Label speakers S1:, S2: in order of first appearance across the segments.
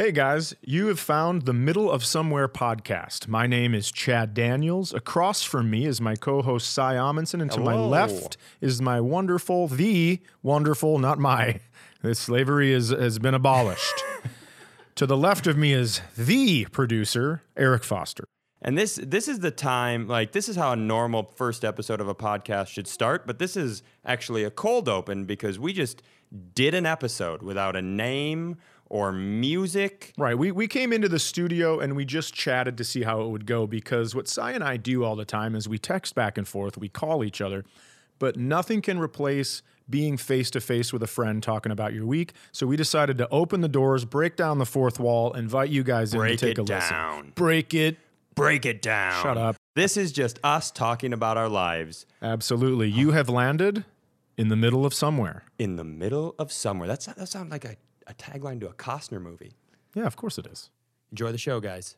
S1: Hey guys, you have found the Middle of Somewhere podcast. My name is Chad Daniels. Across from me is my co host Cy Amundson, and to my left is my wonderful, the wonderful, not my, this slavery is, has been abolished. to the left of me is the producer, Eric Foster.
S2: And this this is the time like this is how a normal first episode of a podcast should start, but this is actually a cold open because we just did an episode without a name or music.
S1: Right. We, we came into the studio and we just chatted to see how it would go because what Cy and I do all the time is we text back and forth, we call each other, but nothing can replace being face to face with a friend talking about your week. So we decided to open the doors, break down the fourth wall, invite you guys in
S2: Break
S1: to take
S2: it
S1: a listen.
S2: down.
S1: Break it.
S2: Break it down.
S1: Shut up.
S2: This is just us talking about our lives
S1: Absolutely. You have landed in the middle of somewhere.
S2: in the middle of somewhere. That's that sounds like a, a tagline to a Costner movie.
S1: Yeah, of course it is.
S2: Enjoy the show, guys.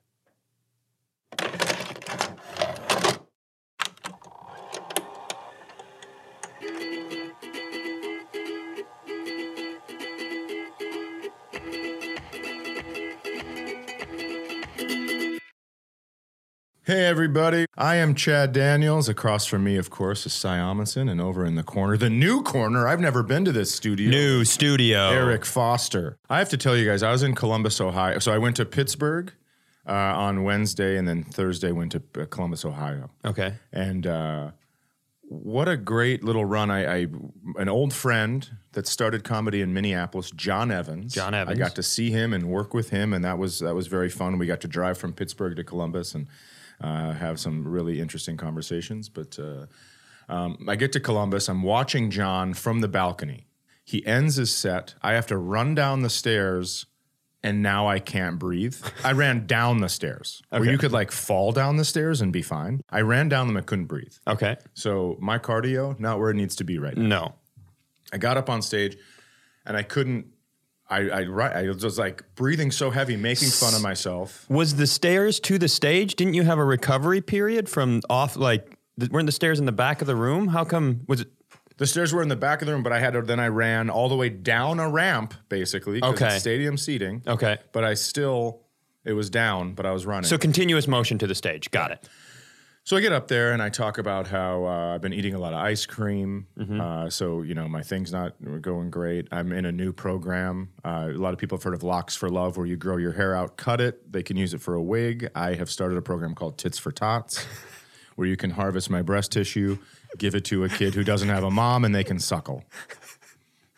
S1: Hey, everybody. I am Chad Daniels. Across from me, of course, is Cy Amundson. And over in the corner, the new corner, I've never been to this studio.
S2: New studio.
S1: Eric Foster. I have to tell you guys, I was in Columbus, Ohio. So I went to Pittsburgh uh, on Wednesday, and then Thursday went to uh, Columbus, Ohio.
S2: Okay.
S1: And uh, what a great little run! I, I an old friend that started comedy in Minneapolis, John Evans.
S2: John Evans.
S1: I got to see him and work with him, and that was that was very fun. We got to drive from Pittsburgh to Columbus and uh, have some really interesting conversations. But uh, um, I get to Columbus. I'm watching John from the balcony. He ends his set. I have to run down the stairs, and now I can't breathe. I ran down the stairs, where you could like fall down the stairs and be fine. I ran down them and couldn't breathe.
S2: Okay.
S1: So my cardio not where it needs to be right now.
S2: No.
S1: I got up on stage, and I couldn't. I I, ri- I was like breathing so heavy, making fun of myself.
S2: Was the stairs to the stage? Didn't you have a recovery period from off? Like, weren't the stairs in the back of the room? How come? Was it?
S1: The stairs were in the back of the room, but I had to. Then I ran all the way down a ramp, basically. 'cause
S2: Okay.
S1: it's Stadium seating.
S2: Okay.
S1: But I still, it was down, but I was running.
S2: So continuous motion to the stage. Got it.
S1: So I get up there and I talk about how uh, I've been eating a lot of ice cream. Uh, so you know my thing's not going great. I'm in a new program. Uh, a lot of people have heard of Locks for Love, where you grow your hair out, cut it. They can use it for a wig. I have started a program called Tits for Tots, where you can harvest my breast tissue, give it to a kid who doesn't have a mom, and they can suckle.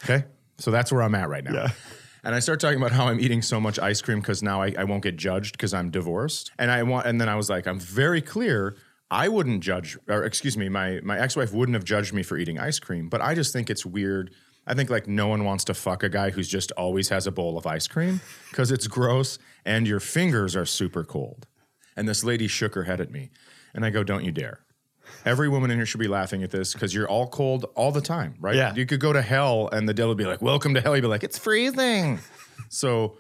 S1: Okay, so that's where I'm at right now. Yeah. And I start talking about how I'm eating so much ice cream because now I, I won't get judged because I'm divorced. And I want, and then I was like, I'm very clear. I wouldn't judge, or excuse me, my my ex wife wouldn't have judged me for eating ice cream. But I just think it's weird. I think like no one wants to fuck a guy who's just always has a bowl of ice cream because it's gross and your fingers are super cold. And this lady shook her head at me, and I go, "Don't you dare." Every woman in here should be laughing at this because you're all cold all the time, right?
S2: Yeah.
S1: You could go to hell and the devil would be like, Welcome to hell. You'd be like, It's freezing. so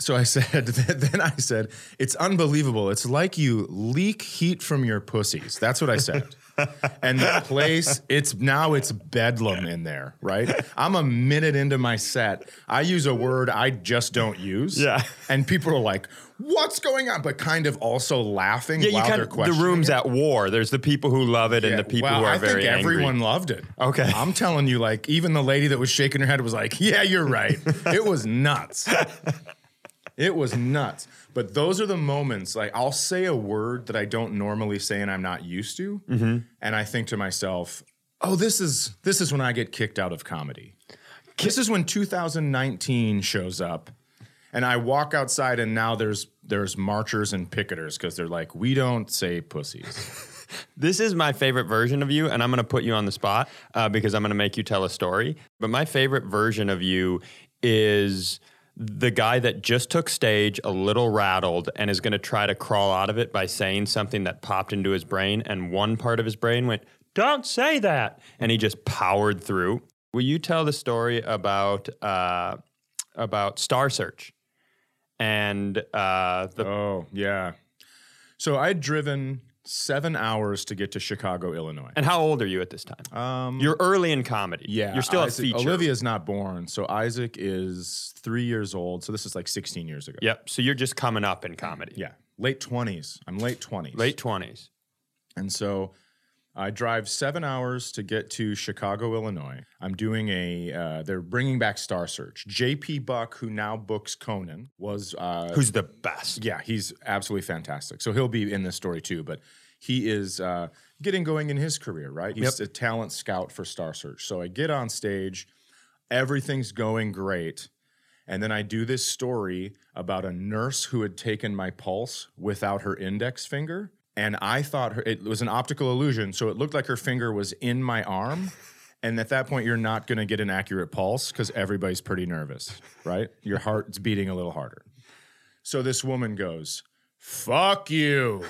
S1: so I said, then I said, It's unbelievable. It's like you leak heat from your pussies. That's what I said. and the place, it's now it's bedlam in there, right? I'm a minute into my set. I use a word I just don't use.
S2: Yeah.
S1: And people are like, What's going on? But kind of also laughing
S2: Yeah, you
S1: while
S2: kind
S1: they're
S2: of. The room's
S1: it.
S2: at war. There's the people who love it and the people
S1: well,
S2: who are
S1: I
S2: very
S1: think
S2: angry.
S1: everyone loved it.
S2: Okay.
S1: I'm telling you, like even the lady that was shaking her head was like, "Yeah, you're right." it was nuts. It was nuts. But those are the moments. Like I'll say a word that I don't normally say and I'm not used to,
S2: Mm-hmm.
S1: and I think to myself, "Oh, this is this is when I get kicked out of comedy. This is when 2019 shows up." And I walk outside, and now there's there's marchers and picketers because they're like, we don't say pussies.
S2: This is my favorite version of you, and I'm going to put you on the spot uh, because I'm going to make you tell a story. But my favorite version of you is the guy that just took stage a little rattled and is going to try to crawl out of it by saying something that popped into his brain, and one part of his brain went, Don't say that. And he just powered through. Will you tell the story about, uh, about Star Search? And uh, the
S1: Oh, yeah. So I'd driven seven hours to get to Chicago, Illinois.
S2: And how old are you at this time?
S1: Um,
S2: You're early in comedy.
S1: yeah,
S2: You're still
S1: Isaac,
S2: a feature.
S1: Olivia's not born, so Isaac is three years old. So this is like 16 years ago.
S2: Yep. So you're just coming up in comedy.
S1: Yeah, late 20s. I'm late 20s.
S2: Late 20s.
S1: And so I drive seven hours to get to Chicago, Illinois. I'm doing a, uh, they're bringing back Star Search. JP Buck, who now books Conan, was. Uh,
S2: Who's the best?
S1: yeah, he's absolutely fantastic. So he'll be in this story too, but he is uh, getting going in his career, right? He's a talent scout for Star Search. So I get on stage, everything's going great. And then I do this story about a nurse who had taken my pulse without her index finger. And I thought her, it was an optical illusion. So it looked like her finger was in my arm. And at that point, you're not going to get an accurate pulse because everybody's pretty nervous, right? Your heart's beating a little harder. So this woman goes, fuck you.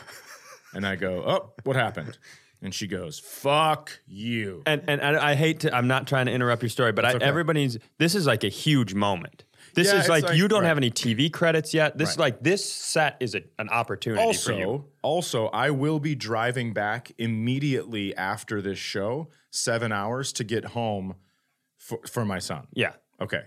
S1: And I go, oh, what happened? And she goes, fuck you.
S2: And and I, I hate to. I'm not trying to interrupt your story, but I,
S1: okay.
S2: everybody's. This is like a huge moment. This
S1: Yeah,
S2: is like,
S1: like-
S2: you don't
S1: right.
S2: have any TV credits yet. This is
S1: Right.
S2: like this set is a, an opportunity for you.
S1: Also, also, I will be driving back immediately after this show, seven hours to get home for, for my son.
S2: Yeah.
S1: Okay.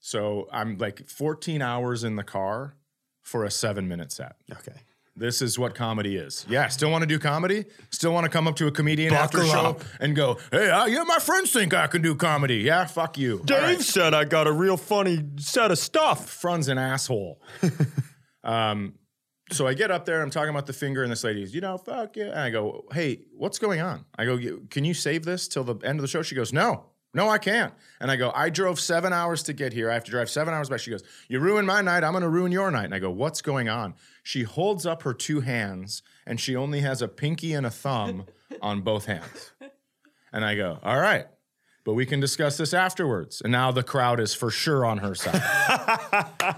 S1: So I'm like 14 hours in the car for a seven minute set.
S2: Okay.
S1: This is what comedy is. Yeah, still want to do comedy? Still want to come up to a comedian after a show
S2: up.
S1: and go, hey, uh, yeah, my friends think I can do comedy. Yeah, fuck you.
S2: Dave
S1: right.
S2: said I got a real funny set of stuff.
S1: Frun's an asshole. um, so I get up there, I'm talking about the finger, and this lady's, you know, fuck yeah. And I go, hey, what's going on? I go, can you save this till the end of the show? She goes, no, no, I can't. And I go, I drove seven hours to get here. I have to drive seven hours back. She goes, you ruined my night. I'm going to ruin your night. And I go, what's going on? She holds up her two hands, and she only has a pinky and a thumb on both hands. And I go, all right. But we can discuss this afterwards. And now the crowd is for sure on her side.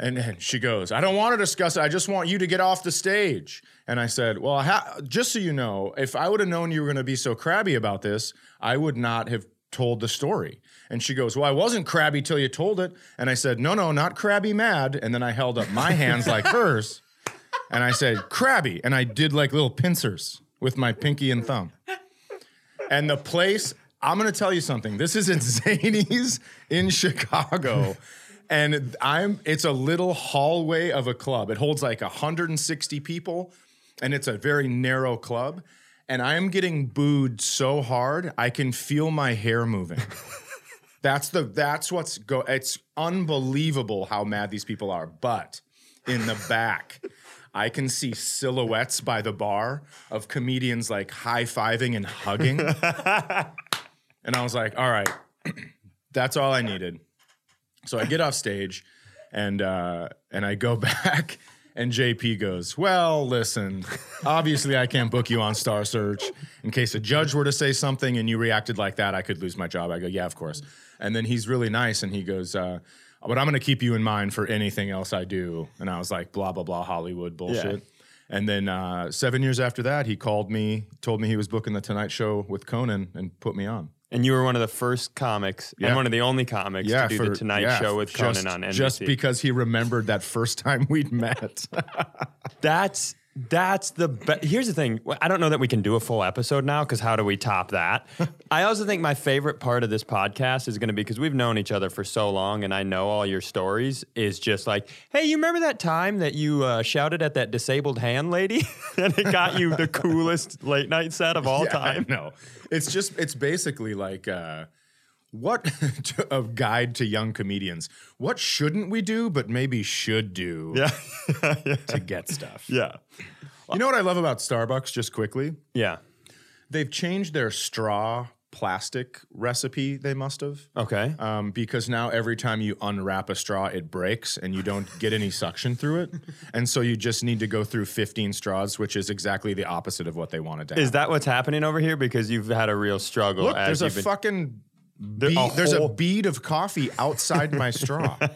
S1: And then she goes, I don't want to discuss it. I just want you to get off the stage. And I said, Well, ha- just so you know, if I would have known you were going to be so crabby about this, I would not have told the story. And she goes, Well, I wasn't crabby till you told it. And I said, No, no, not crabby mad. And then I held up my hands like hers. And I said, Crabby. And I did like little pincers with my pinky and thumb. And the place, I'm gonna tell you something. This is in Zanies in Chicago. And I'm it's a little hallway of a club. It holds like 160 people, and it's a very narrow club. And I'm getting booed so hard, I can feel my hair moving. That's the that's what's go it's unbelievable how mad these people are. But in the back, I can see silhouettes by the bar of comedians like high-fiving and hugging. and I was like, all right, that's all I needed. So I get off stage and uh, and I go back and JP goes, Well, listen, obviously I can't book you on Star Search. In case a judge were to say something and you reacted like that, I could lose my job. I go, Yeah, of course. And then he's really nice and he goes, uh, but I'm gonna keep you in mind for anything else I do. And I was like, blah, blah, blah, Hollywood bullshit. And then uh, seven years after that, he called me, told me he was booking the Tonight Show with Conan, and put me on.
S2: And you were one of the first comics
S1: Yeah.
S2: and one of the only comics to do the Tonight
S1: yeah,
S2: Show with
S1: just-
S2: Conan on NBC.
S1: Just because he remembered that first time we'd met.
S2: That's that's the best. Here's the thing. I don't know that we can do a full episode now because how do we top that? I also think my favorite part of this podcast is going to be because we've known each other for so long and I know all your stories. Is just like, hey, you remember that time that you uh, shouted at that disabled hand lady and it got you the coolest late night set of all
S1: Yeah,
S2: time?
S1: No. It's just it's basically like uh what a guide to young comedians. What shouldn't we do, but maybe should do
S2: Yeah,
S1: to get stuff?
S2: yeah,
S1: You know what I love about Starbucks, just quickly?
S2: yeah.
S1: They've changed their straw plastic recipe, they must have.
S2: Okay.
S1: Um, because now every time you unwrap a straw, it breaks and you don't get any suction through it. And so you just need to go through 15 straws, which is exactly the opposite of what they wanted to have.
S2: Is that what's happening over here? Because you've had a real struggle.
S1: Look,
S2: as
S1: there's a
S2: been-
S1: fucking Bead,
S2: a
S1: there's a bead of coffee outside my straw.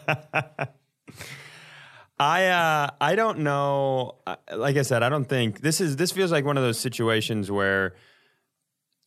S2: I uh, I don't know. Uh, Like I said, I don't think this is this feels like one of those situations where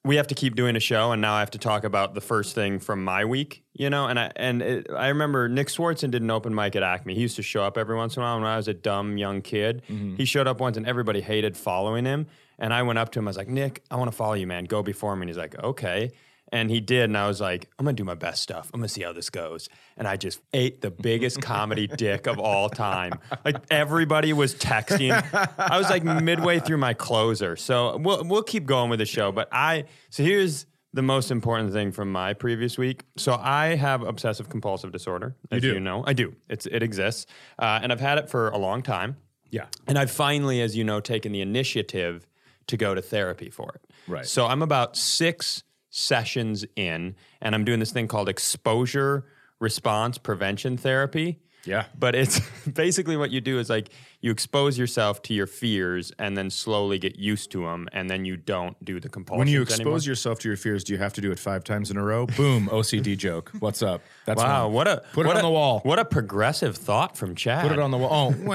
S2: we have to keep doing a show, and now I have to talk about the first thing from my week, you know. And I and it, I remember Nick Swardson did an open mic at Acme. He used to show up every once in a while when I was a dumb young kid. He showed up once, and everybody hated following him. And I went up to him. I was like, Nick, I want to follow you, man. Go before me. And he's like, okay. And he did, and I was like, I'm gonna do my best stuff. I'm gonna see how this goes. And I just ate the biggest comedy dick of all time. Like everybody was texting. I was like midway through my closer. So we'll we'll keep going with the show. But I so here's the most important thing from my previous week. So I have obsessive compulsive disorder, as you,
S1: do.
S2: know. I do. It's it exists, uh, and I've had it for a long time.
S1: Yeah.
S2: And I've finally, as you know, taken the initiative to go to therapy for it.
S1: Right.
S2: So I'm about six sessions in, and I'm doing this thing called exposure response prevention therapy.
S1: Yeah.
S2: But it's basically what you do is like you expose yourself to your fears and then slowly get used to them, and then you don't do the compulsions
S1: When you expose
S2: anymore.
S1: yourself to your fears, do you have to do it five times in a row? Boom, OCD joke. What's up? That's
S2: Wow,
S1: one.
S2: what a
S1: Put it
S2: what
S1: on
S2: a-
S1: the wall.
S2: What a progressive thought from Chad.
S1: Put it on the wall. Oh,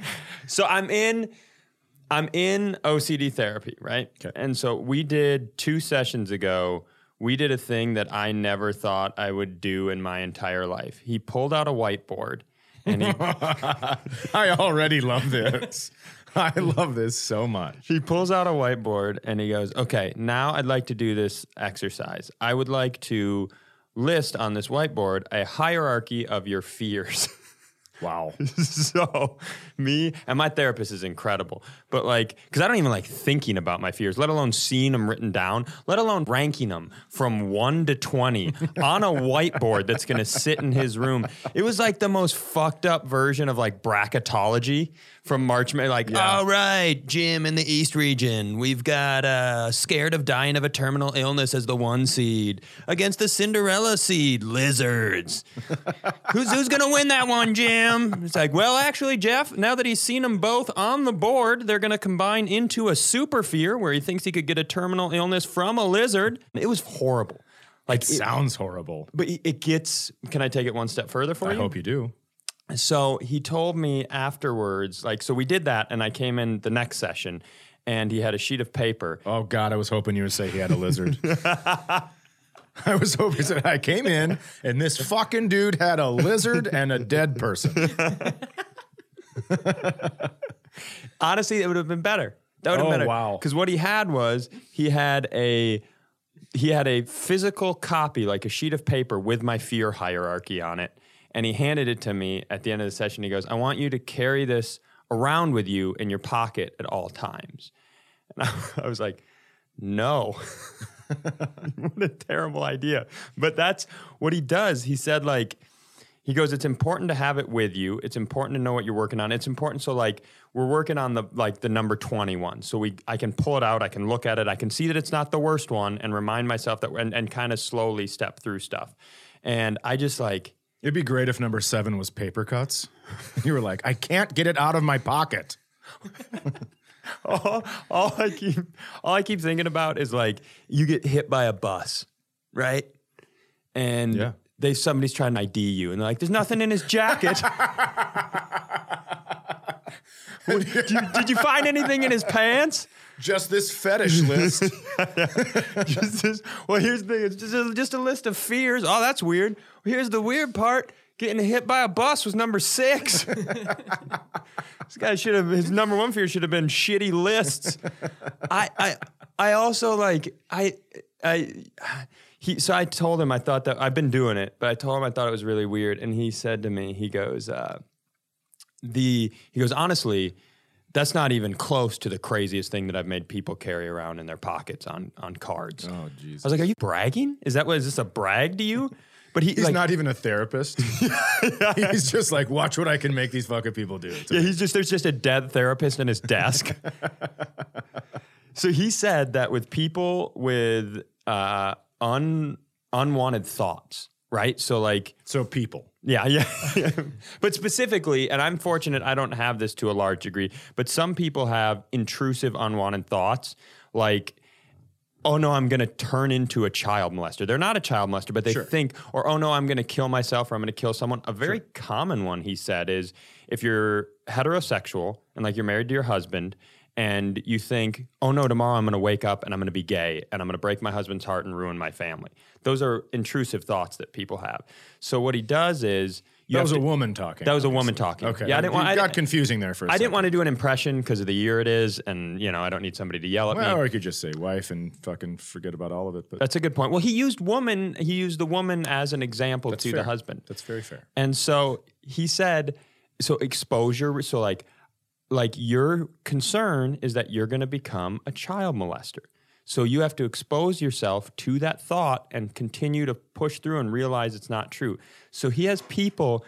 S2: So I'm in I'm in OCD therapy, right?
S1: Okay.
S2: And so we did two sessions ago. We did a thing that I never thought I would do in my entire life. He pulled out a whiteboard and he
S1: I already love this. I love this so much.
S2: he pulls out a whiteboard and he goes, "Okay, now I'd like to do this exercise. I would like to list on this whiteboard a hierarchy of your fears."
S1: Wow.
S2: so me and my therapist is incredible but like because i don't even like thinking about my fears let alone seeing them written down let alone ranking them from 1 to 20 on a whiteboard that's going to sit in his room it was like the most fucked up version of like bracketology from march May. like all right jim in the east region we've got uh scared of dying of a terminal illness as the one seed against the cinderella seed lizards who's who's gonna win that one, Jim? It's like, well, actually, Jeff, now that he's seen them both on the board, they're gonna combine into a super fear where he thinks he could get a terminal illness from a lizard. It was horrible. Like,
S1: It
S2: it-
S1: sounds horrible.
S2: but it it gets. Can I take it one step further for
S1: I
S2: you?
S1: I hope you do.
S2: So he told me afterwards, like, so we did that, and I came in the next session, and he had a sheet of paper.
S1: Oh God, I was hoping you would say he had a lizard. I was hoping that I came in and this fucking dude had a lizard and a dead person.
S2: Honestly, it would have been better. That would have
S1: Oh,
S2: been better.
S1: wow.
S2: Because what he had was he had a he had a physical copy, like a sheet of paper with my fear hierarchy on it, and he handed it to me at the end of the session. He goes, "I want you to carry this around with you in your pocket at all times." And I, I was like, "No." what a terrible idea. But that's what he does. He said like he goes, it's important to have it with you. It's important to know what you're working on. It's important. So like we're working on the like the number 21. So we I can pull it out, I can look at it, I can see that it's not the worst one and remind myself that and, and kind of slowly step through stuff. And I just like
S1: It'd be great if number seven was paper cuts. You were like, I can't get it out of my pocket.
S2: all, all I keep all I keep thinking about is like you get hit by a bus, right? And
S1: Yeah.
S2: they somebody's trying to ID you, and they're like, "There's nothing in his jacket." did, you, did you find anything in his pants?
S1: Just this fetish list.
S2: just this, well, here's the thing. It's just a, just a list of fears. Oh, that's weird. Here's the weird part. Getting hit by a bus was number six. this guy should have his number one fear should have been shitty lists. I I I also like I I he so I told him I thought that I've been doing it, but I told him I thought it was really weird, and he said to me, he goes, uh, the he goes honestly that's not even close to the craziest thing that I've made people carry around in their pockets on on cards.
S1: Oh,
S2: Jesus.
S1: I
S2: was like, "Are you bragging? Is that what is this a brag to you?" But he
S1: He's
S2: like,
S1: not even a therapist. He's just like, watch what I can make these fucking people do. It's
S2: Yeah, he's just there's just a dead therapist in his desk. so he said that with people with uh, un unwanted thoughts, right? So like
S1: So people.
S2: Yeah, yeah. but specifically, and I'm fortunate I don't have this to a large degree, but some people have intrusive, unwanted thoughts like, oh no, I'm going to turn into a child molester. They're not a child molester, but they
S1: Sure.
S2: think, or oh no, I'm going to kill myself or I'm going to kill someone. A very common one, he said, is if you're heterosexual and like you're married to your husband and you think, oh no, tomorrow I'm going to wake up and I'm going to be gay and I'm going to break my husband's heart and ruin my family. Those are intrusive thoughts that people have. So what he does is you
S1: That was
S2: to-
S1: a woman talking.
S2: That was a woman talking.
S1: Okay.
S2: Yeah, I didn't want. I
S1: got confusing there for a
S2: I didn't want to do an impression because of the year it is, and you know I don't need somebody to yell at
S1: Well,
S2: me.
S1: or I could just say wife and fucking forget about all of it. But
S2: That's a good point. Well, he used woman. He used the woman as an example to the husband.
S1: that's very fair.
S2: And so he said, so exposure, so like like your concern is that you're going to become a child molester. So you have to expose yourself to that thought and continue to push through and realize it's not true. So he has people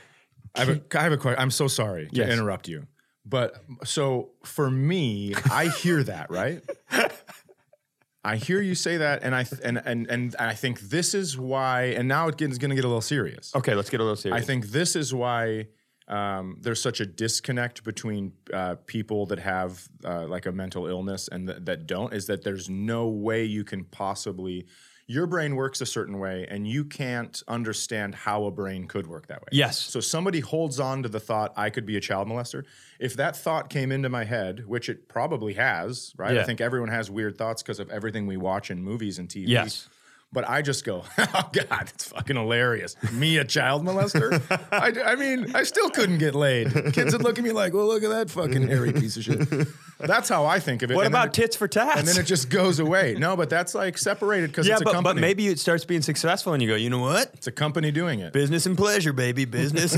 S1: I have a, I have a question. I'm so sorry to interrupt you, but so for me, I hear that right. I hear you say that, and I th- and and and I think this is why. And now it's going to get a little serious.
S2: Okay, let's get a little serious.
S1: I think this is why um, there's such a disconnect between uh, people that have uh, like a mental illness and th- that don't. Is that there's no way you can possibly. Your brain works a certain way, and you can't understand how a brain could work that way.
S2: Yes.
S1: So somebody holds on to the thought I could be a child molester. If that thought came into my head, which it probably has, right? I think everyone has weird thoughts because of everything we watch in movies and TV.
S2: Yes.
S1: But I just go, oh God, it's fucking hilarious. Me, a child molester? I, I mean, I still couldn't get laid. Kids would look at me like, well, look at that fucking hairy piece of shit. That's how I think of it.
S2: what
S1: And
S2: about
S1: it-
S2: tits for tats?
S1: And then it just goes away. No, but that's like separated because
S2: yeah,
S1: it's a
S2: but,
S1: company.
S2: but maybe it starts being successful and you go, you know what?
S1: it's a company doing it.
S2: Business and pleasure, baby. Business.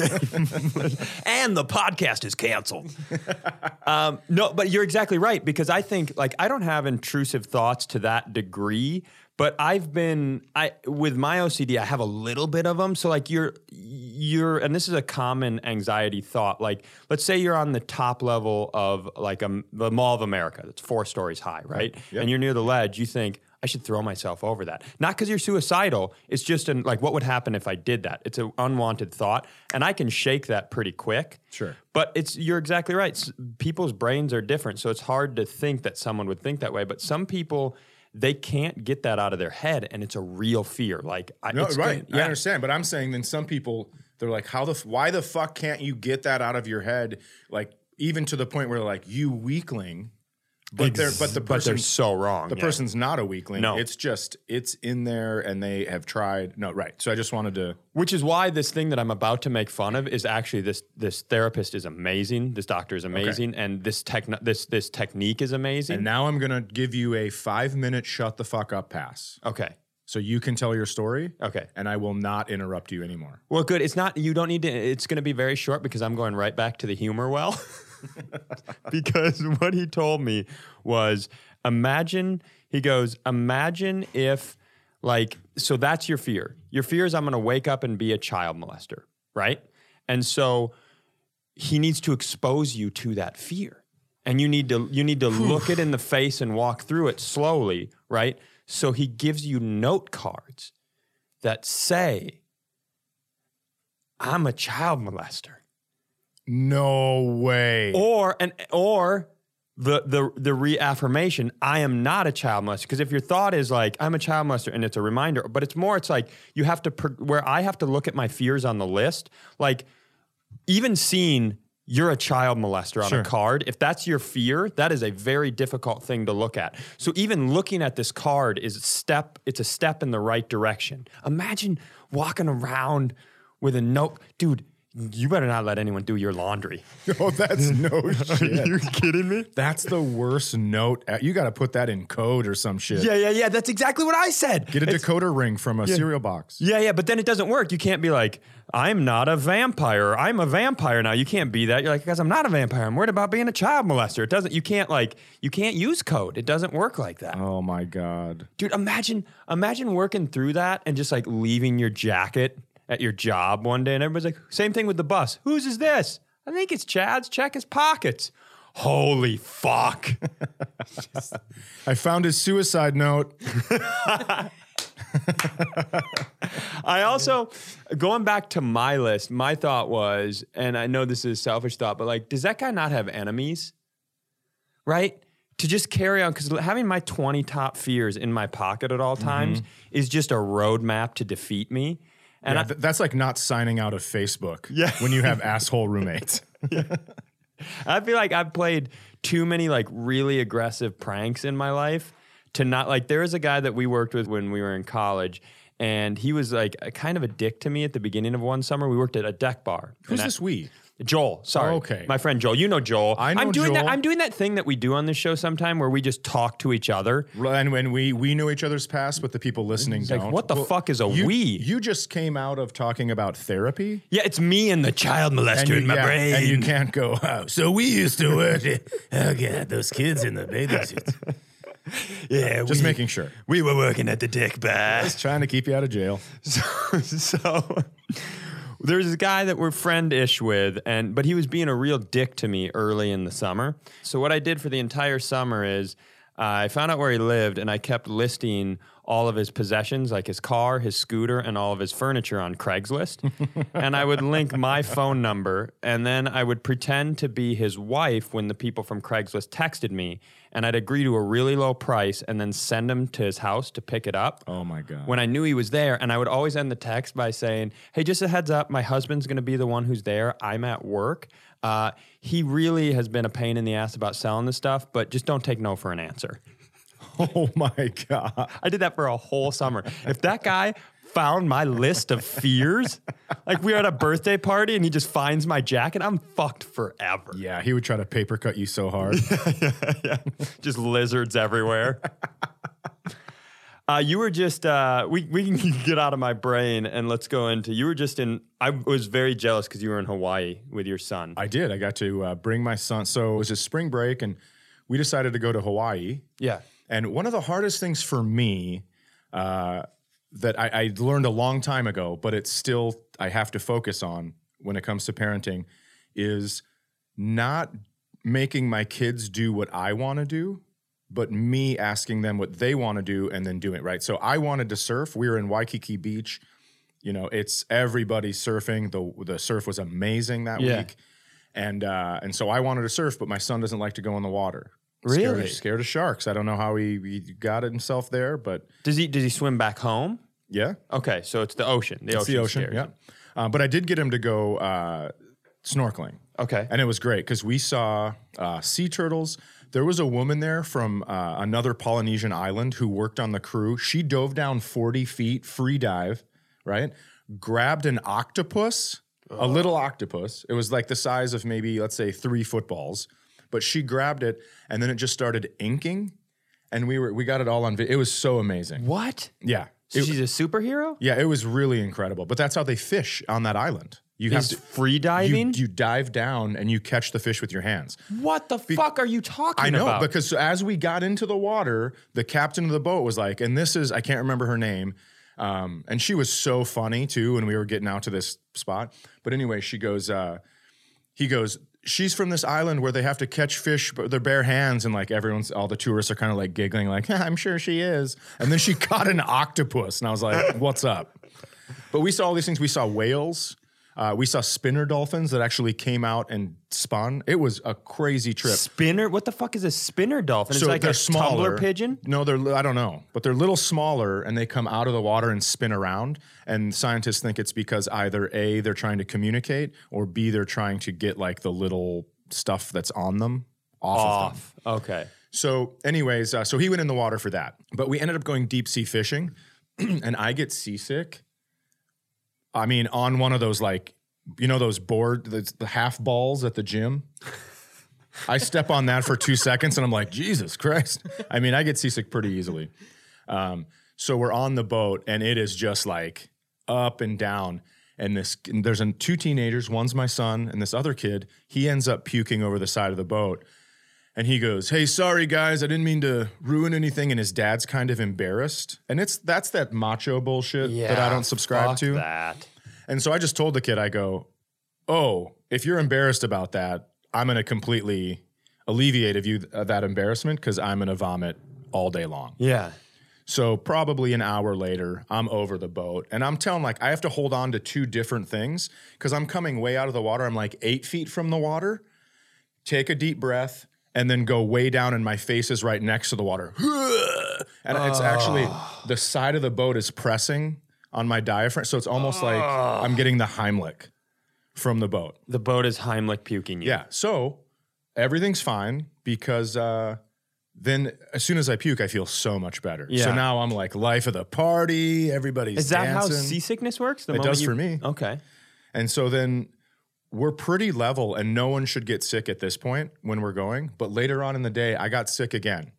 S2: and the podcast is canceled. um, no, but you're exactly right because I think like I don't have intrusive thoughts to that degree, but I've been I with my OCD I have a little bit of them. So like you're you're and this is a common anxiety thought. Like let's say you're on the top level of like a, the Mall of America that's four stories high, right?
S1: Yep.
S2: And you're near the ledge. You think. I should throw myself over that. Not because you're suicidal. It's just an, like, what would happen if I did that? It's an unwanted thought, and I can shake that pretty quick.
S1: Sure.
S2: But it's you're exactly right. People's brains are different, so it's hard to think that someone would think that way. But some people they can't get that out of their head, and it's a real fear. Like, I,
S1: No,
S2: it's
S1: right.
S2: gonna-
S1: I understand, but I'm saying then some people they're like, how the f- why the fuck can't you get that out of your head? Like even to the point where like you weakling, but they're but the
S2: but they're so wrong.
S1: the
S2: yeah.
S1: person's not a weakling.
S2: No.
S1: it's just it's in there and they have tried. No, right. So I just wanted to.
S2: Which is why this thing that I'm about to make fun of is actually this this therapist is amazing. This doctor is amazing, and this tech this this technique is amazing.
S1: And now I'm gonna give you a five minute shut the fuck up pass,
S2: okay,
S1: so you can tell your story.
S2: okay.
S1: And I will not interrupt you anymore.
S2: Well, good. It's not. You don't need to. It's going to be very short because I'm going right back to the humor well. because what he told me was, imagine. He goes, imagine if, like, so that's your fear. Your fear is I'm going to wake up and be a child molester, right? And so he needs to expose you to that fear and you need to you need to look it in the face and walk through it slowly right so he gives you note cards that say i'm a child molester
S1: No way.
S2: or and or the the the reaffirmation i am not a child molester because if your thought is like i'm a child molester and it's a reminder but it's more it's like you have to where i have to look at my fears on the list like even seeing you're a child molester on
S1: Sure.
S2: a card if that's your fear that is a very difficult thing to look at so even looking at this card is a step it's a step in the right direction imagine walking around with a note dude you better not let anyone do your laundry
S1: Oh, that's no shit.
S2: you kidding me
S1: That's the worst note. You got to put that in code or some shit.
S2: Yeah, yeah, yeah. That's exactly what I said.
S1: Get a
S2: It's-
S1: decoder ring from a cereal box.
S2: Yeah, yeah, but then it doesn't work. You can't be like, I'm not a vampire. I'm a vampire now. You can't be that. You're like, guys, I'm not a vampire. I'm worried about being a child molester. It doesn't. You can't like. You can't use code. It doesn't work like that,
S1: Oh my god.
S2: dude. Imagine, imagine working through that and just like leaving your jacket at your job one day, and everybody's like, same thing with the bus. Whose is this? I think it's Chad's. Check his pockets. Holy fuck.
S1: I found his suicide note.
S2: I also, going back to my list, my thought was, and I know this is a selfish thought, but like, does that guy not have enemies? Right? To just carry on, because having my 20 top fears in my pocket at all times mm-hmm. is just a roadmap to defeat me. And
S1: Yeah,
S2: I,
S1: th- that's like not signing out of Facebook
S2: Yeah.
S1: when you have asshole roommates.
S2: I feel like I've played too many like really aggressive pranks in my life to not like. There was a guy that we worked with when we were in college. And he was like a kind of a dick to me at the beginning of one summer. We worked at a deck bar.
S1: Who's
S2: And I-
S1: this we?
S2: Joel, sorry.
S1: Okay.
S2: My friend Joel. You know Joel.
S1: I know
S2: I'm doing that I'm doing that thing that we do on this show sometime where we just talk to each other.
S1: And when we we know each other's past, but the people listening
S2: like,
S1: don't.
S2: what the fuck is a
S1: you,
S2: we?
S1: You just came out of talking about therapy.
S2: Yeah, it's me and the child molester
S1: you,
S2: in my
S1: yeah,
S2: brain.
S1: and you can't go. Oh, so we used to work. it." oh god, those kids in the bathing suits.
S2: yeah,
S1: Just
S2: we,
S1: making sure.
S2: we were working at the dick bar.
S1: Just trying to keep you out of jail.
S2: So, so there's this guy that we're friend-ish with, and but he was being a real dick to me early in the summer. So what I did for the entire summer is uh, I found out where he lived, and I kept listing all of his possessions, like his car, his scooter, and all of his furniture on Craigslist. and I would link my phone number, and then I would pretend to be his wife when the people from Craigslist texted me, and I'd agree to a really low price, and then send him to his house to pick it up
S1: Oh my god.
S2: when I knew he was there. And I would always end the text by saying, Hey, just a heads up, my husband's going to be the one who's there. I'm at work. Uh, he really has been a pain in the ass about selling this stuff, but just don't take no for an answer.
S1: oh my god.
S2: I did that for a whole summer. If that guy found my list of fears, like we were at a birthday party and he just finds my jacket, I'm fucked forever.
S1: Yeah, he would try to paper cut you so hard. yeah, yeah, yeah.
S2: just lizards everywhere. Uh, you were just uh, we we can get out of my brain and let's go into you were just in. I was very jealous because you were in Hawaii with your son.
S1: I did. I got to uh, bring my son. So it was a spring break, and we decided to go to Hawaii.
S2: yeah,
S1: And one of the hardest things for me uh, that I, I learned a long time ago, but it's still I have to focus on when it comes to parenting, is not making my kids do what I want to do, but me asking them what they want to do and then doing it right. So I wanted to surf. We were in Waikiki Beach. You know, it's everybody surfing. The the surf was amazing that
S2: Yeah.
S1: week. And uh, and so I wanted to surf, but my son doesn't like to go in the water. Scared
S2: Really?
S1: of, scared of sharks. I don't know how he, he got himself there, but
S2: does he does he swim back home?
S1: yeah,
S2: Okay, so it's the ocean. The
S1: it's
S2: ocean.
S1: the ocean. Yeah, uh, but I did get him to go uh, snorkeling,
S2: Okay.
S1: and it was great because we saw uh, sea turtles. There was a woman there from uh, another Polynesian island who worked on the crew. She dove down forty feet, free dive, right? Grabbed an octopus, a little octopus. It was like the size of maybe let's say three footballs, but she grabbed it and then it just started inking, and we were we got it all on video. It was so amazing.
S2: What?
S1: Yeah.
S2: So
S1: It-
S2: she's a superhero?
S1: yeah, it was really incredible. But that's how they fish on that island. You have to
S2: free
S1: you,
S2: diving?
S1: you dive down and you catch the fish with your hands.
S2: what the fuck are you talking
S1: I know
S2: about?
S1: because as we got into the water, the captain of the boat was like, and this is I can't remember her name, um, and she was so funny too when we were getting out to this spot. But anyway, she goes, uh, he goes, she's from this island where they have to catch fish with their bare hands, and like everyone's, all the tourists are kind of like giggling, like I'm sure she is. And then she caught an octopus, and I was like, what's up? But we saw all these things. We saw whales. Uh, we saw spinner dolphins that actually came out and spun. It was a crazy trip.
S2: spinner? What the fuck is a spinner dolphin?
S1: So
S2: it's like
S1: they're
S2: a
S1: smaller
S2: tumbler pigeon?
S1: No, they're I don't know, but they're a little smaller and they come out of the water and spin around. And scientists think it's because either a they're trying to communicate or b they're trying to get like the little stuff that's on them off, of them.
S2: Okay.
S1: So, anyways, uh, so he went in the water for that, but we ended up going deep sea fishing, and I get seasick. I mean, on one of those like, you know, those board, the, the half balls at the gym. I step on that for two seconds, and I'm like, Jesus Christ! I mean, I get seasick pretty easily. Um, so we're on the boat, and it is just like up and down. And this, and there's an, two teenagers. One's my son, and this other kid. He ends up puking over the side of the boat. And he goes, "Hey, sorry guys, I didn't mean to ruin anything." And his dad's kind of embarrassed, and it's that's that macho bullshit that I don't subscribe to.
S2: That.
S1: And so I just told the kid, I go, "Oh, if you're embarrassed about that, I'm going to completely alleviate of you uh, that embarrassment because I'm going to vomit all day long."
S2: Yeah.
S1: So probably an hour later, I'm over the boat, and I'm telling like I have to hold on to two different things because I'm coming way out of the water. I'm like eight feet from the water. Take a deep breath and then go way down, and my face is right next to the water. And it's actually the side of the boat is pressing on my diaphragm, so it's almost like I'm getting the Heimlich from the boat.
S2: The boat is Heimlich puking you.
S1: Yeah. So everything's fine because uh, then as soon as I puke, I feel so much better.
S2: Yeah.
S1: So now I'm like life of the party. Everybody's
S2: Is that how seasickness works? The
S1: It does
S2: you-
S1: for me.
S2: Okay.
S1: And so then we're pretty level, and no one should get sick at this point when we're going. But later on in the day, I got sick again.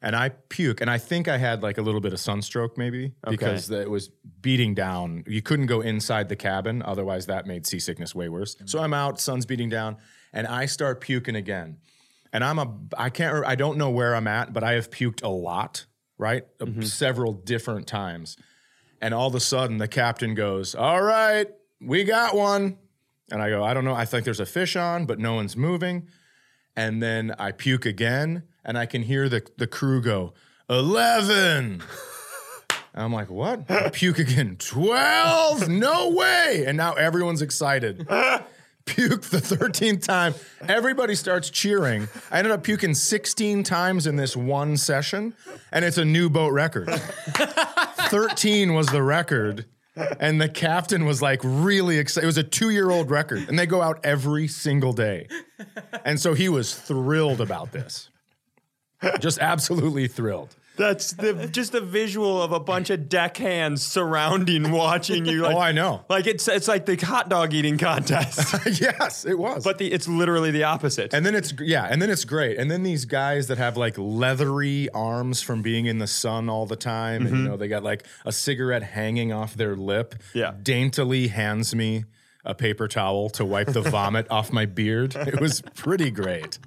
S1: And I puke, and I think I had like a little bit of sunstroke maybe because it was beating down. You couldn't go inside the cabin, otherwise, that made seasickness way worse. So I'm out, sun's beating down, and I start puking again. And I'm a, I can't, I don't know where I'm at, but I have puked a lot, right? Uh, Several different times. And all of a sudden, the captain goes, All right, we got one. And I go, I don't know. I think there's a fish on, but no one's moving. And then I puke again, and I can hear the, the crew go, 11. I'm like, what? I puke again. 12? No way. And now everyone's excited. Puke the 13th time. Everybody starts cheering. I ended up puking 16 times in this one session, and it's a new boat record. 13 was the record. And the captain was like really excited. It was a two year old record, and they go out every single day. And so he was thrilled about this. Just absolutely thrilled.
S2: That's the just the visual of a bunch of deckhands surrounding, watching you. Like,
S1: Oh, I know.
S2: Like it's it's like the hot dog eating contest,
S1: yes, it was.
S2: but the, it's literally the opposite.
S1: And then it's yeah, and then it's great. And then these guys that have like leathery arms from being in the sun all the time, and you mm-hmm. know they got like a cigarette hanging off their lip.
S2: Yeah.
S1: daintily hands me a paper towel to wipe the vomit off my beard. It was pretty great.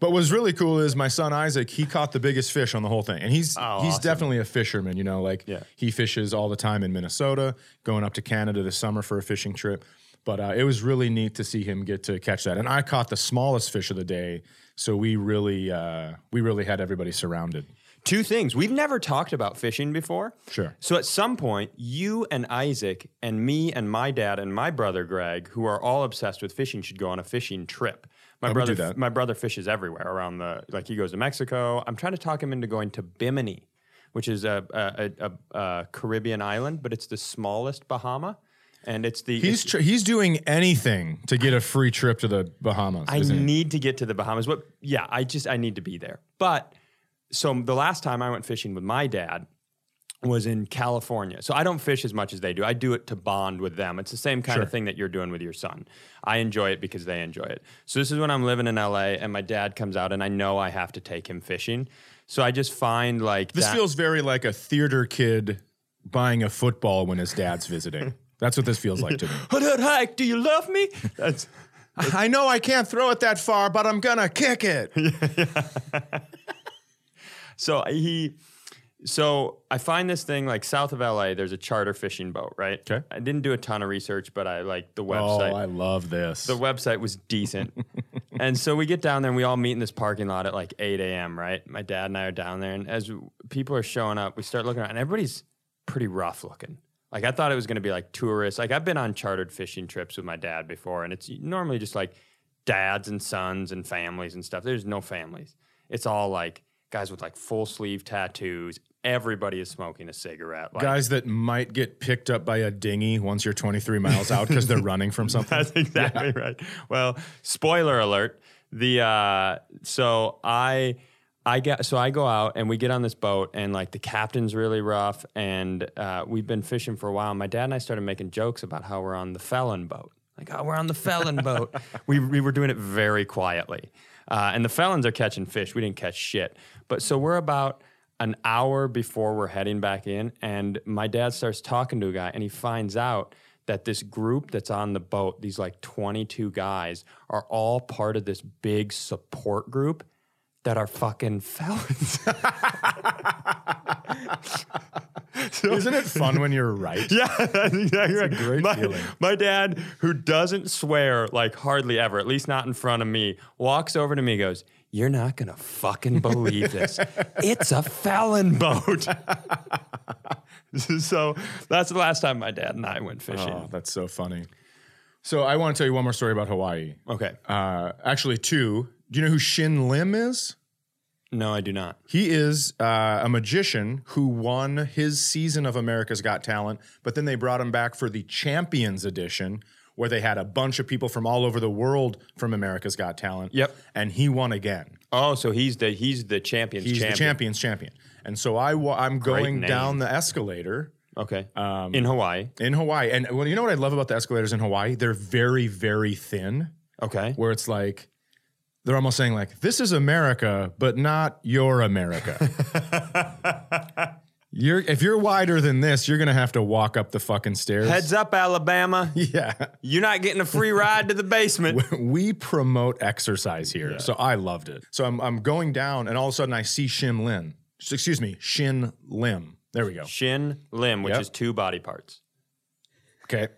S1: But what's really cool is my son Isaac. He caught the biggest fish on the whole thing, and he's he's
S2: awesome.
S1: definitely a fisherman. You know, like
S2: Yeah.
S1: he fishes all the time in Minnesota, going up to Canada this summer for a fishing trip. But uh, it was really neat to see him get to catch that, and I caught the smallest fish of the day. So we really uh, we really had everybody surrounded.
S2: Two things. We've never talked about fishing before.
S1: Sure.
S2: So at some point, you and Isaac and me and my dad and my brother Greg, who are all obsessed with fishing, should go on a fishing trip. My brother, my brother fishes everywhere around the. Like he goes to Mexico. I'm trying to talk him into going to Bimini, which is a a, a, a, Caribbean island, but it's the smallest Bahama, and it's the.
S1: He's
S2: it's-
S1: tr- he's doing anything to get a free trip to the Bahamas.
S2: I
S1: isn't he?
S2: need to get to the Bahamas. What? Yeah, I just I need to be there. But so the last time I went fishing with my dad was in California. So I don't fish as much as they do. I do it to bond with them. It's the same kind of thing that you're doing with your son. I enjoy it because they enjoy it. So this is when I'm living in LA and my dad comes out and I know I have to take him fishing. So I just find like
S1: This
S2: that-
S1: feels very like a theater kid buying a football when his dad's visiting. That's what this feels like to me.
S2: Hut, hike, do you love me? That's
S1: I know I can't throw it that far, but I'm gonna kick it.
S2: So he, so I find this thing like south of LA. There's a charter fishing boat, right?
S1: Okay.
S2: I didn't do a ton of research, but I like the
S1: oh,
S2: website. Oh.
S1: I love this.
S2: the website was decent, and so we get down there and we all meet in this parking lot at like 8 a.m. Right? My dad and I are down there, and as people are showing up, we start looking around, and everybody's pretty rough looking. Like I thought it was going to be like tourists. Like I've been on chartered fishing trips with my dad before, and it's normally just like dads and sons and families and stuff. There's no families. It's all like guys with like full sleeve tattoos. Everybody is smoking a cigarette. Like,
S1: Guys that might get picked up by a dinghy once you're 23 miles out because they're running from something.
S2: That's exactly right. Well, spoiler alert. The uh, so I I get so I go out and we get on this boat and like the captain's really rough and uh, we've been fishing for a while. My dad and I started making jokes about how we're on the felon boat. Like, oh, we're on the felon boat. We we were doing it very quietly, uh, and the felons are catching fish. We didn't catch shit. But so we're about an hour before we're heading back in, and my dad starts talking to a guy, and he finds out that this group that's on the boat, these like 22 guys, are all part of this big support group that are fucking felons.
S1: so, Isn't it fun when you're right?
S2: yeah, that's exactly right.
S1: great
S2: my,
S1: feeling.
S2: my dad, who doesn't swear like hardly ever, at least not in front of me, walks over to me and goes, You're not gonna fucking believe this. it's a felon boat. so that's the last time my dad and I went fishing.
S1: Oh, that's so funny. So I want to tell you one more story about Hawaii.
S2: Okay.
S1: Uh, actually, two. Do you know who Shin Lim is?
S2: No, I do not.
S1: He is uh, a magician who won his season of America's Got Talent, but then they brought him back for the Champions Edition, where they had a bunch of people from all over the world from America's Got Talent.
S2: Yep.
S1: And he won again.
S2: Oh, so he's the he's the champions champion.
S1: He's
S2: champion.
S1: the champion's champion. And so I wa- I'm going
S2: name.
S1: down the escalator
S2: Okay. in Hawaii.
S1: in Hawaii. And well, you know what I love about the escalators in Hawaii? They're very, very thin,
S2: Okay.
S1: where it's like, they're almost saying like, this is America, but not your America. you're if you're wider than this, you're gonna have to walk up the fucking stairs.
S2: Heads up, Alabama.
S1: yeah.
S2: You're not getting a free ride to the basement.
S1: we promote exercise here. So I loved it. So I'm, I'm going down and all of a sudden I see Shim Lin. Excuse me, Shin Lim. There we go.
S2: Shin lim which
S1: Yep.
S2: is two body parts.
S1: Okay.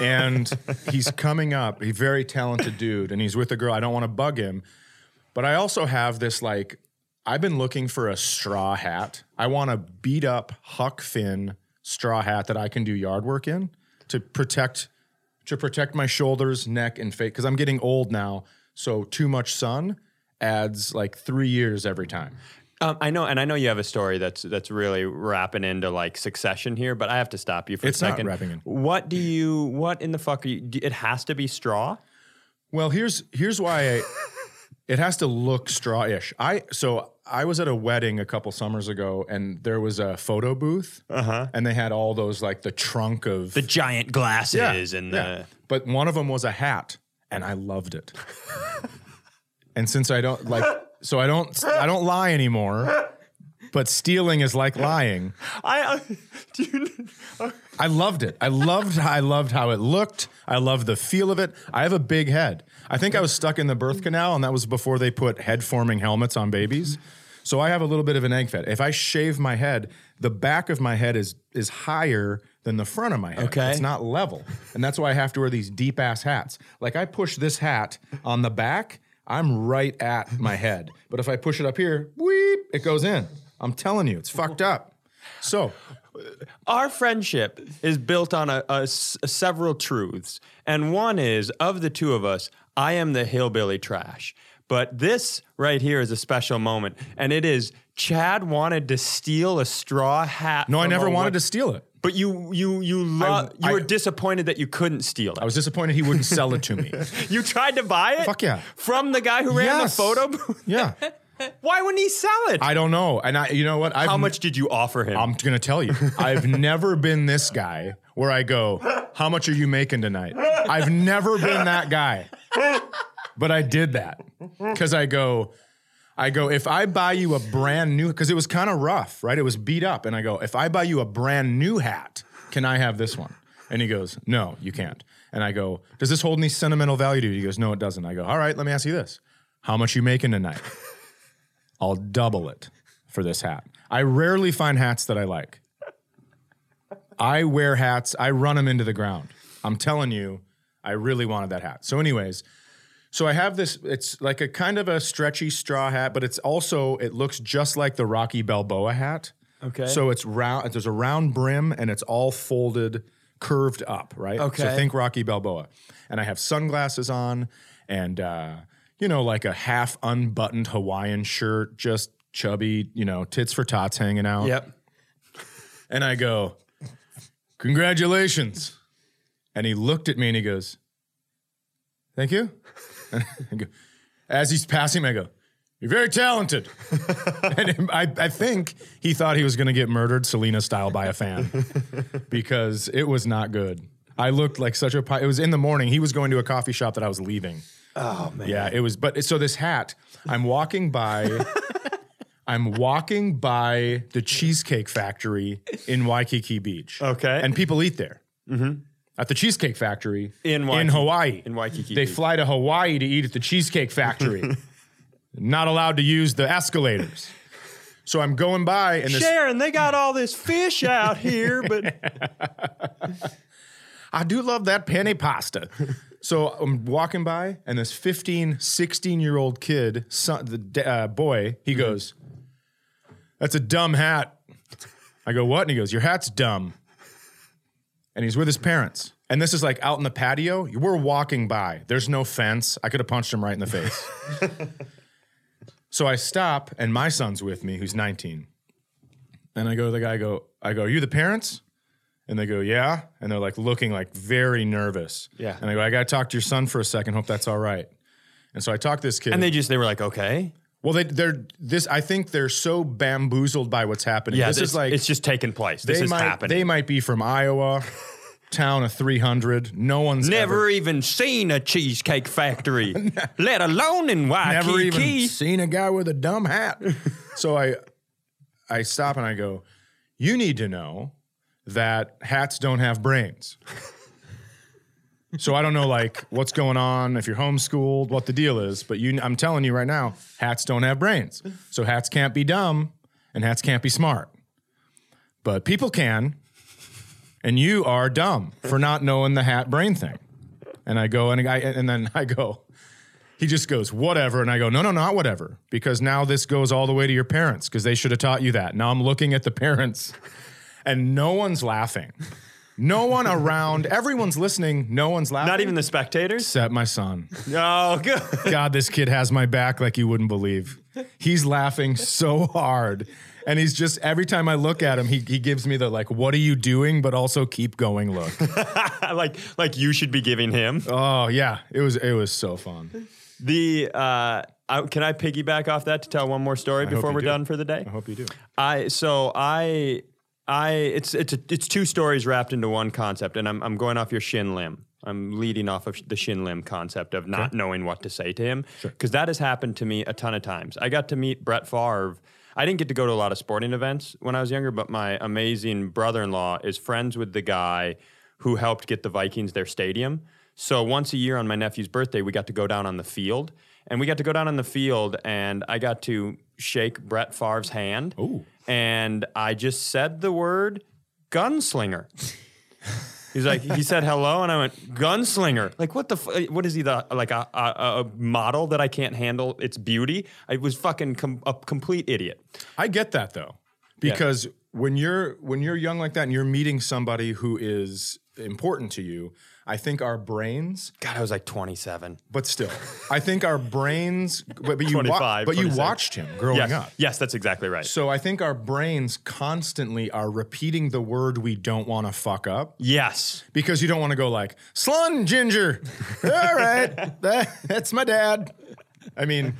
S1: And he's coming up. He's a very talented dude, and he's with a girl. I don't want to bug him, but I also have this like I've been looking for a straw hat. I want a beat up Huck Finn straw hat that I can do yard work in to protect to protect my shoulders, neck, and face because I'm getting old now. So too much sun adds like three years every time.
S2: Um, I know, and I know you have a story that's that's really wrapping into like succession here, but I have to stop you for
S1: It's
S2: a
S1: not
S2: second.
S1: wrapping in.
S2: What do you? What in the fuck are you? do- It has to be straw.
S1: Well, here's here's why I, it has to look strawish. I so I was at a wedding a couple summers ago, and there was a photo booth, uh-huh. and they had all those like the trunk of
S2: The giant glasses and the.
S1: but one of them was a hat, and I loved it. and since I don't like, so I don't I don't lie anymore. But stealing is like lying.
S2: I. Uh, do you,
S1: I loved it. I loved I loved how it looked. I loved the feel of it. I have a big head. I think I was stuck in the birth canal, and that was before they put head forming helmets on babies. So I have a little bit of an egg fat. If I shave my head, the back of my head is is higher than the front of my head.
S2: Okay.
S1: It's not level. And that's why I have to wear these deep ass hats. Like I push this hat on the back, I'm right at my head. But if I push it up here, weep, it goes in. I'm telling you, it's fucked up. So
S2: our friendship is built on a, a s- several truths, and one is of the two of us, I am the hillbilly trash. But this right here is a special moment, and it is Chad wanted to steal a straw hat.
S1: no, I never
S2: a
S1: wanted to steal it.
S2: But you, you, you, lo- you
S1: I-
S2: were disappointed that you couldn't steal it.
S1: I was disappointed he wouldn't sell it to me.
S2: you tried to buy it.
S1: Fuck yeah.
S2: From the guy who ran
S1: Yes.
S2: the photo booth.
S1: Yeah.
S2: Why wouldn't he sell it?
S1: I don't know. And I you know what? I've,
S2: How much did you offer him?
S1: I'm gonna tell you. I've never been this guy where I go, How much are you making tonight? I've never been that guy. But I did that. Cause I go, I go, if I buy you a brand new, because it was kind of rough, right? It was beat up. And I go, if I buy you a brand new hat, can I have this one? And he goes, No, you can't. And I go, Does this hold any sentimental value to you? He goes, No, it doesn't. I go, All right, let me ask you this. How much you making tonight? I'll double it for this hat. I rarely find hats that I like. I wear hats, I run them into the ground. I'm telling you, I really wanted that hat. So, anyways, so I have this, it's like a kind of a stretchy straw hat, but it's also, it looks just like the Rocky Balboa hat.
S2: Okay.
S1: So it's round, there's a round brim and it's all folded, curved up, right?
S2: Okay.
S1: So think Rocky Balboa. And I have sunglasses on and, uh, you know, like a half unbuttoned Hawaiian shirt, just chubby, you know, tits for tots hanging out.
S2: yep.
S1: And I go, Congratulations. And he looked at me and he goes, Thank you. And I go, As he's passing me, I go, You're very talented. and I, I think he thought he was going to get murdered Selena style by a fan because it was not good. I looked like such a pi- It was in the morning. He was going to a coffee shop that I was leaving.
S2: Oh man.
S1: Yeah, it was. But so this hat, I'm walking by. I'm walking by the Cheesecake Factory in Waikiki Beach.
S2: Okay.
S1: and people eat there. Mm-hmm. At the Cheesecake Factory
S2: In
S1: in Hawaii.
S2: in Waikiki
S1: they fly to Hawaii to eat at the Cheesecake Factory. Not allowed to use the escalators. So I'm going by, and this
S2: Sharon, they got all this fish out here, but
S1: I do love that penny pasta. so I'm walking by, and this 15, 16 year old kid, son, the uh, boy, he
S2: Mm-hmm.
S1: goes, That's a dumb hat. I go, What? And he goes, Your hat's dumb. And he's with his parents. And this is like out in the patio. We're walking by. There's no fence. I could have punched him right in the face. so I stop, and my son's with me, who's 19. And I go to the guy, I go, I go, Are you the parents? And they go, yeah. And they're like looking like very nervous.
S2: Yeah.
S1: And I go, I got to talk to your son for a second. Hope that's all right. And so I talked to this kid.
S2: And they just they were like, okay,
S1: well, they, they're this. I think they're so bamboozled by what's happening.
S2: yeah,
S1: this
S2: this
S1: is like
S2: it's just taking place. This is
S1: might
S2: happening.
S1: they might be from Iowa, town of three hundred. No one's
S2: Never
S1: ever,
S2: even seen a cheesecake factory, let alone in Waikiki.
S1: never even seen a guy with a dumb hat. so I I stop and I go, you need to know that hats don't have brains. So I don't know like what's going on if you're homeschooled, what the deal is, but you I'm telling you right now, hats don't have brains. So hats can't be dumb and hats can't be smart. But people can. And you are dumb for not knowing the hat brain thing. And I go and I and then I go he just goes, whatever. And I go, no, no, not whatever. Because now this goes all the way to your parents because they should have taught you that. Now I'm looking at the parents and no one's laughing. No one around, everyone's listening. No one's laughing.
S2: Not even the spectators.
S1: except my son.
S2: Oh, good.
S1: God, this kid has my back like you wouldn't believe. He's laughing so hard. And he's just, every time I look at him, he, he gives me the like, what are you doing? But also keep going look.
S2: like like you should be giving him
S1: Oh, yeah. It was, it was so fun.
S2: the. Uh, I, can I piggyback off that to tell one more story
S1: hope
S2: before we're
S1: do.
S2: done for the day?
S1: I hope you do.
S2: I so I I it's it's a, it's two stories wrapped into one concept, and I'm I'm going off your shin limb. I'm leading off of the shin limb concept of not knowing what to say to him because that has happened to me a ton of times. I got to meet Brett Favre. I didn't get to go to a lot of sporting events when I was younger, but my amazing brother-in-law is friends with the guy who helped get the Vikings their stadium. So once a year on my nephew's birthday, we got to go down on the field, and we got to go down on the field, and I got to shake Brett Favre's hand
S1: Ooh.
S2: and I just said the word gunslinger. He's like, he said hello, and I went gunslinger. Like, what the? F- uh, what is he? The like a, a, a model that I can't handle its beauty? I was fucking com- a complete idiot.
S1: I get that though, because when you're when you're young like that and you're meeting somebody who is important to you, I think our brains,
S2: God, I was like 27.
S1: but still, I think our brains, but, but you,
S2: 25,
S1: but you watched him growing
S2: Yes,
S1: up.
S2: yes, that's exactly right.
S1: So I think our brains constantly are repeating the word we don't want to fuck up
S2: Yes,
S1: because you don't want to go like slun ginger. All right, that, that's my dad. I mean,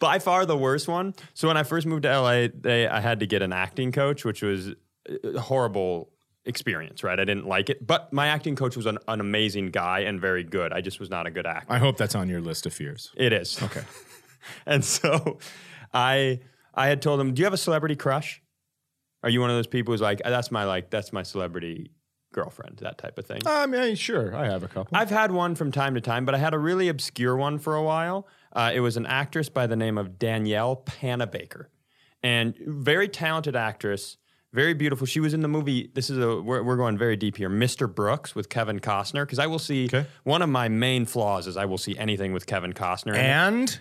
S2: by far the worst one. So when I first moved to LA, they I had to get an acting coach, which was uh, horrible experience. Right, I didn't like it, but my acting coach was an, an amazing guy and very good. I just was not a good actor.
S1: I hope that's on your list of fears.
S2: It is.
S1: Okay.
S2: and so I I had told him, "Do you have a celebrity crush? Are you one of those people who's like, that's my like that's my celebrity girlfriend, that type of thing?"
S1: I mean, sure, I have a couple.
S2: I've had one from time to time, but I had a really obscure one for a while. Uh, it was an actress by the name of Danielle Panabaker, and very talented actress, very beautiful. She was in the movie. This is a we're, we're going very deep here. Mr. Brooks with Kevin Costner, because I will see
S1: Okay.
S2: one of my main flaws is I will see anything with Kevin Costner.
S1: and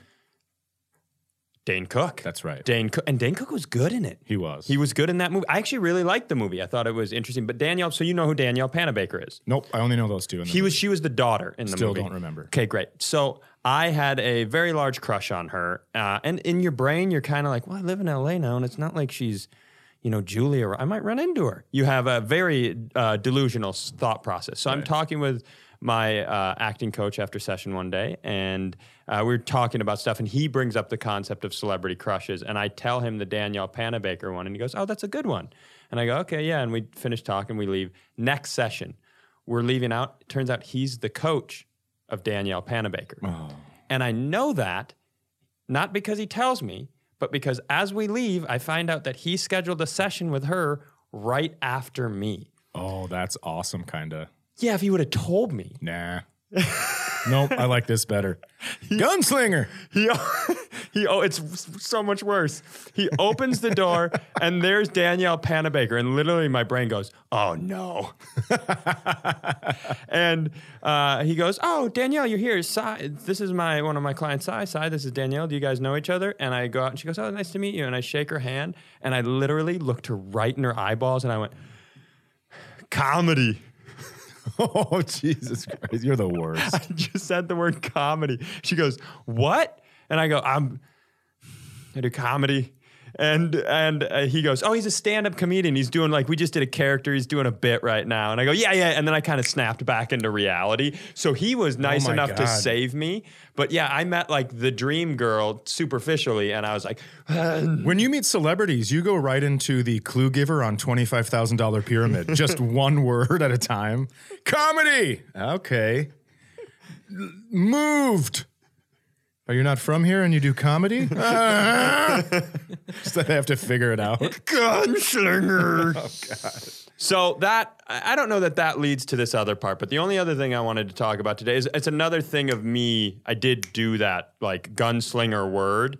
S2: Dane Cook.
S1: That's right.
S2: Dane Cook, and Dane Cook was good in it.
S1: he was.
S2: He was good in that movie. I actually really liked the movie. I thought it was interesting. But Danielle, so you know who Danielle Panabaker is?
S1: Nope, I only know those two. In the
S2: He was she was the daughter in the
S1: Still
S2: movie.
S1: Still don't remember.
S2: Okay, great. So I had a very large crush on her, uh, and in your brain, you're kind of like, "Well, I live in LA now, and it's not like she's, you know, Julia. I might run into her." You have a very uh, delusional thought process. So I'm talking with my uh, acting coach after session one day, and uh, we are talking about stuff, and he brings up the concept of celebrity crushes, and I tell him the Danielle Panabaker one, and he goes, "Oh, that's a good one," and I go, "Okay, yeah," and we finish talking, we leave. Next session, we're leaving out. It turns out he's the coach of Danielle Panabaker. And I know that not because he tells me, but because as we leave, I find out that he scheduled a session with her right after me.
S1: Oh, that's awesome, kinda.
S2: Yeah, if he would have told me.
S1: Nah. nope, I like this better. Gunslinger.
S2: He, he, oh, it's so much worse. He opens the door and there's Danielle Panabaker, and literally my brain goes, "Oh no!" and uh, he goes, "Oh, Danielle, you're here. Cy, this is my one of my clients, Cy. Cy, this is Danielle. Do you guys know each other?" And I go out and she goes, "Oh, nice to meet you." And I shake her hand, and I literally looked her right in her eyeballs, and I went, "Comedy."
S1: Oh, Jesus Christ. You're the worst.
S2: I just said the word comedy. She goes, "What?" And I go, "I'm I do comedy." And and uh, he goes, "Oh, he's a stand-up comedian. He's doing like we just did a character. He's doing a bit right now." And I go, "Yeah, yeah." And then I kind of snapped back into reality. So he was nice
S1: Oh
S2: enough to save me. But yeah, I met like the dream girl superficially, and I was like,
S1: When you meet celebrities, you go right into the clue giver on $25,000 pyramid, just one word at a time. Comedy. Okay. Moved. Are you not from here and you do comedy? So they have to figure it out.
S2: gunslinger. oh God. So that I I don't know that that leads to this other part, but the only other thing I wanted to talk about today is it's another thing of me. I did do that like gunslinger word,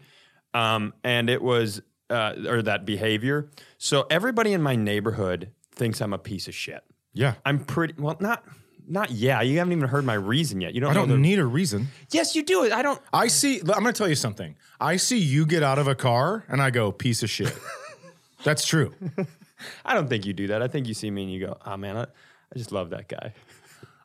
S2: um, and it was uh, or that behavior. So everybody in my neighborhood thinks I'm a piece of shit.
S1: Yeah.
S2: I'm pretty well, not not yeah. You haven't even heard my reason yet. You don't.
S1: I don't
S2: the,
S1: need a reason.
S2: Yes, you do. I don't.
S1: I see, I'm going to tell you something. I see you get out of a car and I go, piece of shit. That's true.
S2: I don't think you do that. I think you see me and you go, oh man, I, I just love that guy.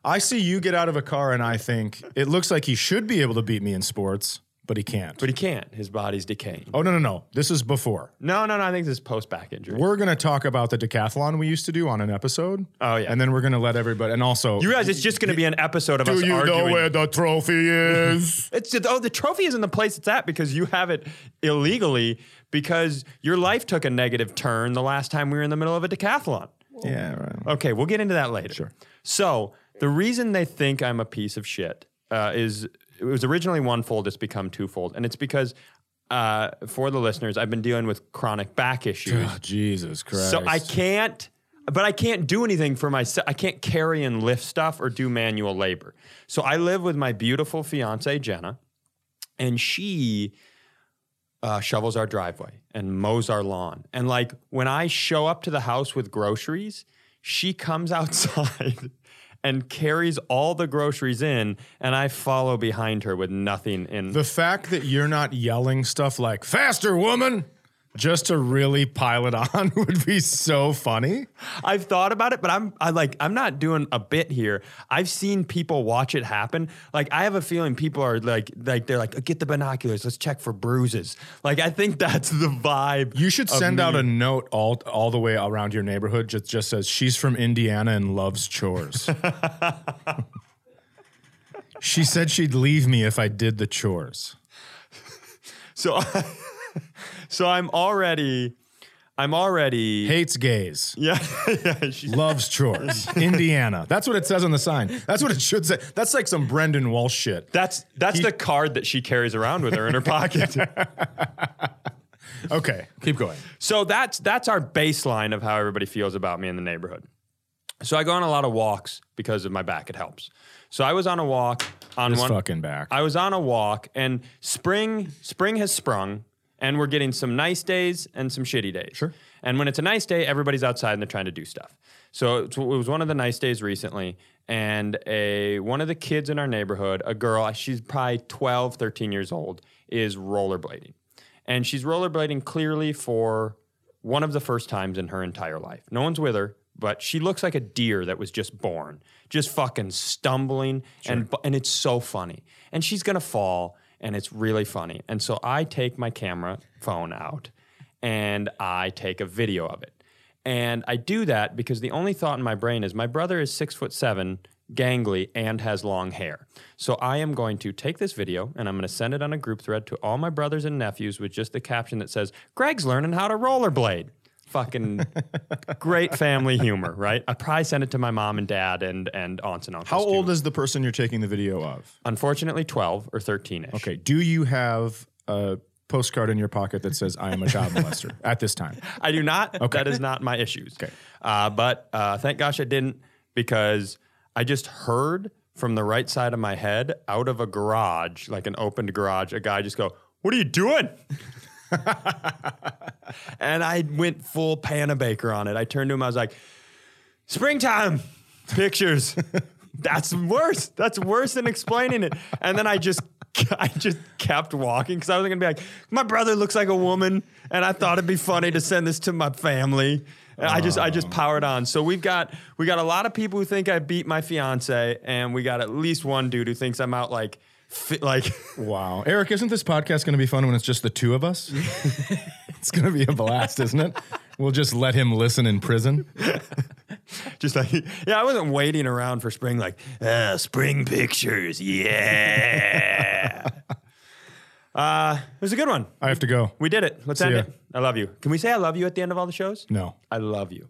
S1: I see you get out of a car and I think it looks like he should be able to beat me in sports, but he can't.
S2: But he can't. His body's decaying.
S1: oh, no, no, no. This is before.
S2: No, no, no. I think this is post back injury.
S1: We're going to talk about the decathlon we used to do on an episode.
S2: Oh, yeah.
S1: And then we're going to let everybody, and also,
S2: You realize it's just going to be an episode of
S1: do
S2: us
S1: you
S2: arguing.
S1: know where the trophy is?
S2: it's oh, the trophy isn't the place it's at because you have it illegally because your life took a negative turn the last time we were in the middle of a decathlon.
S1: yeah, right.
S2: Okay, we'll get into that later. Sure. So the reason they think I'm a piece of shit uh, is it was originally one fold. It's become twofold, and it's because uh, for the listeners, I've been dealing with chronic back issues.
S1: Oh, Jesus Christ.
S2: So I can't, but I can't do anything for myself. I can't carry and lift stuff or do manual labor. So I live with my beautiful fiance, Jenna, and she uh, shovels our driveway and mows our lawn. And like when I show up to the house with groceries, she comes outside and carries all the groceries in, and I follow behind her with nothing in.
S1: The fact that you're not yelling stuff like "faster, woman," just to really pile it on would be so funny.
S2: I've thought about it, but I'm I like I'm not doing a bit here. I've seen people watch it happen. Like I have a feeling people are like like they're like get the binoculars, let's check for bruises. Like I think that's the vibe.
S1: You should send out a note all all the way around your neighborhood. Just just says she's from Indiana and loves chores. she said she'd leave me if I did the chores.
S2: so so I'm already I'm already
S1: Hates gays.
S2: yeah yeah
S1: Loves chores. Indiana. That's what it says on the sign. That's what it should say. That's like some Brendan Walsh shit.
S2: that's that's the card that she carries around with her in her pocket.
S1: Okay, keep going.
S2: So that's that's our baseline of how everybody feels about me in the neighborhood. So I go on a lot of walks because of my back. It helps. So I was on a walk on
S1: This
S2: one.
S1: fucking back.
S2: I was on a walk, and spring spring has sprung, and we're getting some nice days and some shitty days.
S1: Sure.
S2: And when it's a nice day, everybody's outside and they're trying to do stuff. So it was one of the nice days recently, and a one of the kids in our neighborhood, a girl, she's probably 12, 13 years old, is rollerblading. And she's rollerblading clearly for one of the first times in her entire life. No one's with her, but she looks like a deer that was just born, just fucking stumbling, and and it's so funny. And she's gonna fall, and it's really funny. And so I take my camera phone out, and I take a video of it. And I do that because the only thought in my brain is my brother is six foot seven, gangly, and has long hair. So I am going to take this video and I'm going to send it on a group thread to all my brothers and nephews with just the caption that says, Greg's learning how to rollerblade. Fucking great family humor, right? I probably send it to my mom and dad and, and aunts and uncles.
S1: How
S2: too.
S1: old is the person you're taking the video of?
S2: Unfortunately, 12 or 13 ish.
S1: Okay. Do you have a postcard in your pocket that says "I am a child molester" at this time?
S2: I do not. Okay. That is not my issues.
S1: Okay.
S2: Uh, but uh, thank gosh I didn't because I just heard from the right side of my head out of a garage, like an opened garage, a guy just go, What are you doing? and I went full Panabaker on it. I turned to him, I was like, Springtime pictures. That's worse. That's worse than explaining it. And then I just I just kept walking because I was gonna be like, my brother looks like a woman, and I thought it'd be funny to send this to my family. And I just I just oh. powered on. So we've got we got a lot of people who think I beat my fiance, and we got at least one dude who thinks I'm out like like
S1: Wow. Eric, isn't this podcast going to be fun when it's just the two of us? it's going to be a blast, isn't it? We'll just let him listen in prison.
S2: just like yeah, I wasn't waiting around for spring like uh, spring pictures. Yeah. uh, it was a good one.
S1: I have to go.
S2: We did it. Let's
S1: See
S2: end
S1: ya.
S2: it. I love you. Can we say I love you at the end of all the shows?
S1: No.
S2: I love you.